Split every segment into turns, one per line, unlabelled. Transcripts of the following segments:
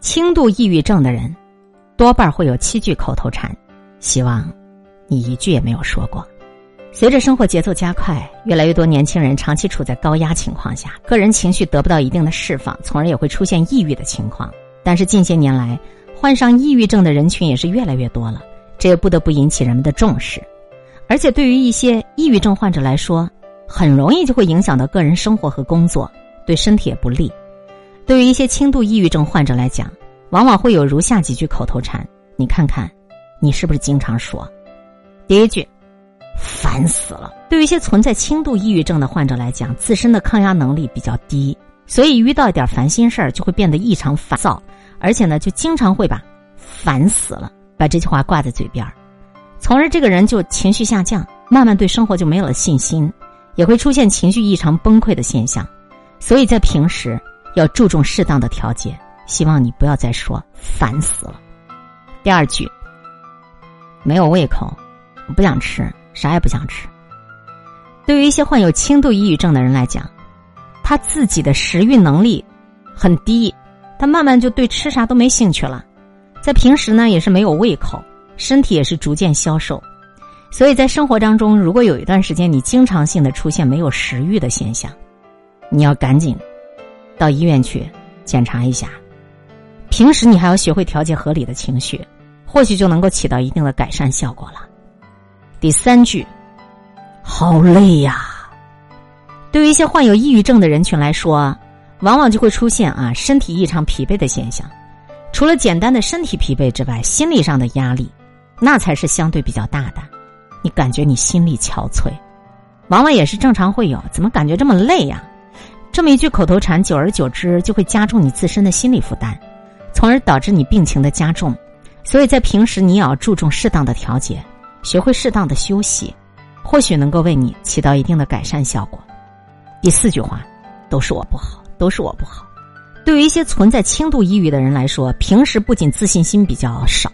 轻度抑郁症的人，多半会有七句口头禅，希望你一句也没有说过。随着生活节奏加快，越来越多年轻人长期处在高压情况下，个人情绪得不到一定的释放，从而也会出现抑郁的情况。但是近些年来，患上抑郁症的人群也是越来越多了，这也不得不引起人们的重视。而且对于一些抑郁症患者来说，很容易就会影响到个人生活和工作，对身体也不利。对于一些轻度抑郁症患者来讲，往往会有如下几句口头禅，你看看，你是不是经常说？第一句。烦死了！对于一些存在轻度抑郁症的患者来讲，自身的抗压能力比较低，所以遇到一点烦心事儿就会变得异常烦躁，而且呢，就经常会把“烦死了”把这句话挂在嘴边儿，从而这个人就情绪下降，慢慢对生活就没有了信心，也会出现情绪异常崩溃的现象。所以在平时要注重适当的调节，希望你不要再说“烦死了”。第二句，没有胃口，我不想吃。啥也不想吃。对于一些患有轻度抑郁症的人来讲，他自己的食欲能力很低，他慢慢就对吃啥都没兴趣了，在平时呢也是没有胃口，身体也是逐渐消瘦。所以在生活当中，如果有一段时间你经常性的出现没有食欲的现象，你要赶紧到医院去检查一下。平时你还要学会调节合理的情绪，或许就能够起到一定的改善效果了。第三句，好累呀。对于一些患有抑郁症的人群来说，往往就会出现啊身体异常疲惫的现象。除了简单的身体疲惫之外，心理上的压力，那才是相对比较大的。你感觉你心力憔悴，往往也是正常会有。怎么感觉这么累呀？这么一句口头禅，久而久之就会加重你自身的心理负担，从而导致你病情的加重。所以在平时，你也要注重适当的调节。学会适当的休息，或许能够为你起到一定的改善效果。第四句话，都是我不好，都是我不好。对于一些存在轻度抑郁的人来说，平时不仅自信心比较少，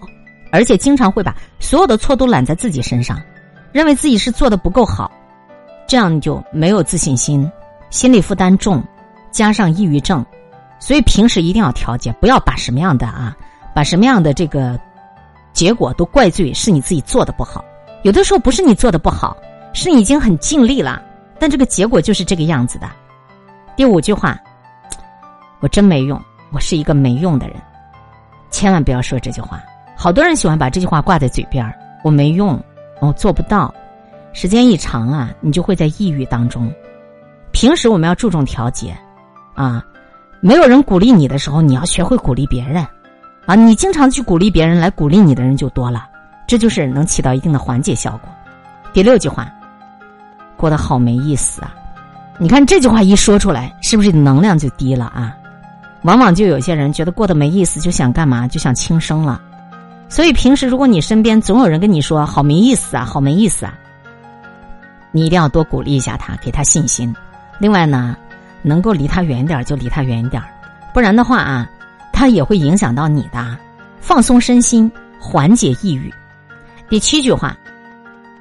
而且经常会把所有的错都揽在自己身上，认为自己是做的不够好，这样你就没有自信心，心理负担重，加上抑郁症，所以平时一定要调节，不要把什么样的啊，把什么样的这个。结果都怪罪是你自己做的不好，有的时候不是你做的不好，是你已经很尽力了，但这个结果就是这个样子的。第五句话，我真没用，我是一个没用的人，千万不要说这句话。好多人喜欢把这句话挂在嘴边我没用，我做不到，时间一长啊，你就会在抑郁当中。平时我们要注重调节，啊，没有人鼓励你的时候，你要学会鼓励别人。啊，你经常去鼓励别人，来鼓励你的人就多了，这就是能起到一定的缓解效果。第六句话，过得好没意思啊！你看这句话一说出来，是不是能量就低了啊？往往就有些人觉得过得没意思，就想干嘛？就想轻生了。所以平时如果你身边总有人跟你说好没意思啊，好没意思啊，你一定要多鼓励一下他，给他信心。另外呢，能够离他远点就离他远点不然的话啊。他也会影响到你的，放松身心，缓解抑郁。第七句话，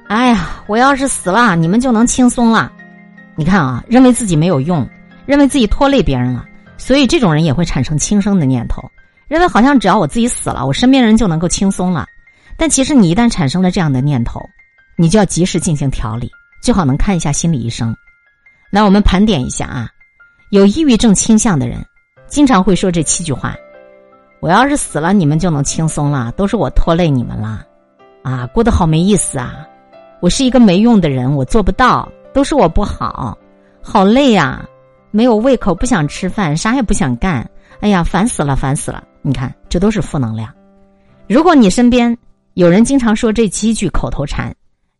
哎呀，我要是死了，你们就能轻松了。你看啊，认为自己没有用，认为自己拖累别人了，所以这种人也会产生轻生的念头，认为好像只要我自己死了，我身边人就能够轻松了。但其实你一旦产生了这样的念头，你就要及时进行调理，最好能看一下心理医生。来，我们盘点一下啊，有抑郁症倾向的人，经常会说这七句话。我要是死了，你们就能轻松了。都是我拖累你们了，啊，过得好没意思啊！我是一个没用的人，我做不到，都是我不好，好累呀，没有胃口，不想吃饭，啥也不想干。哎呀，烦死了，烦死了！你看，这都是负能量。如果你身边有人经常说这七句口头禅，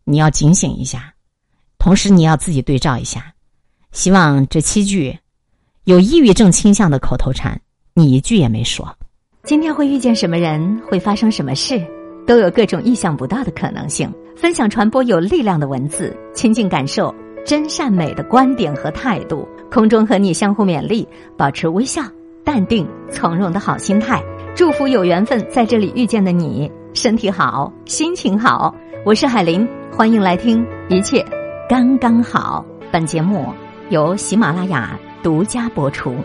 你要警醒一下，同时你要自己对照一下。希望这七句有抑郁症倾向的口头禅，你一句也没说。今天会遇见什么人，会发生什么事，都有各种意想不到的可能性。分享传播有力量的文字，亲近感受真善美的观点和态度。空中和你相互勉励，保持微笑、淡定、从容的好心态。祝福有缘分在这里遇见的你，身体好，心情好。我是海林，欢迎来听一切刚刚好。本节目由喜马拉雅独家播出。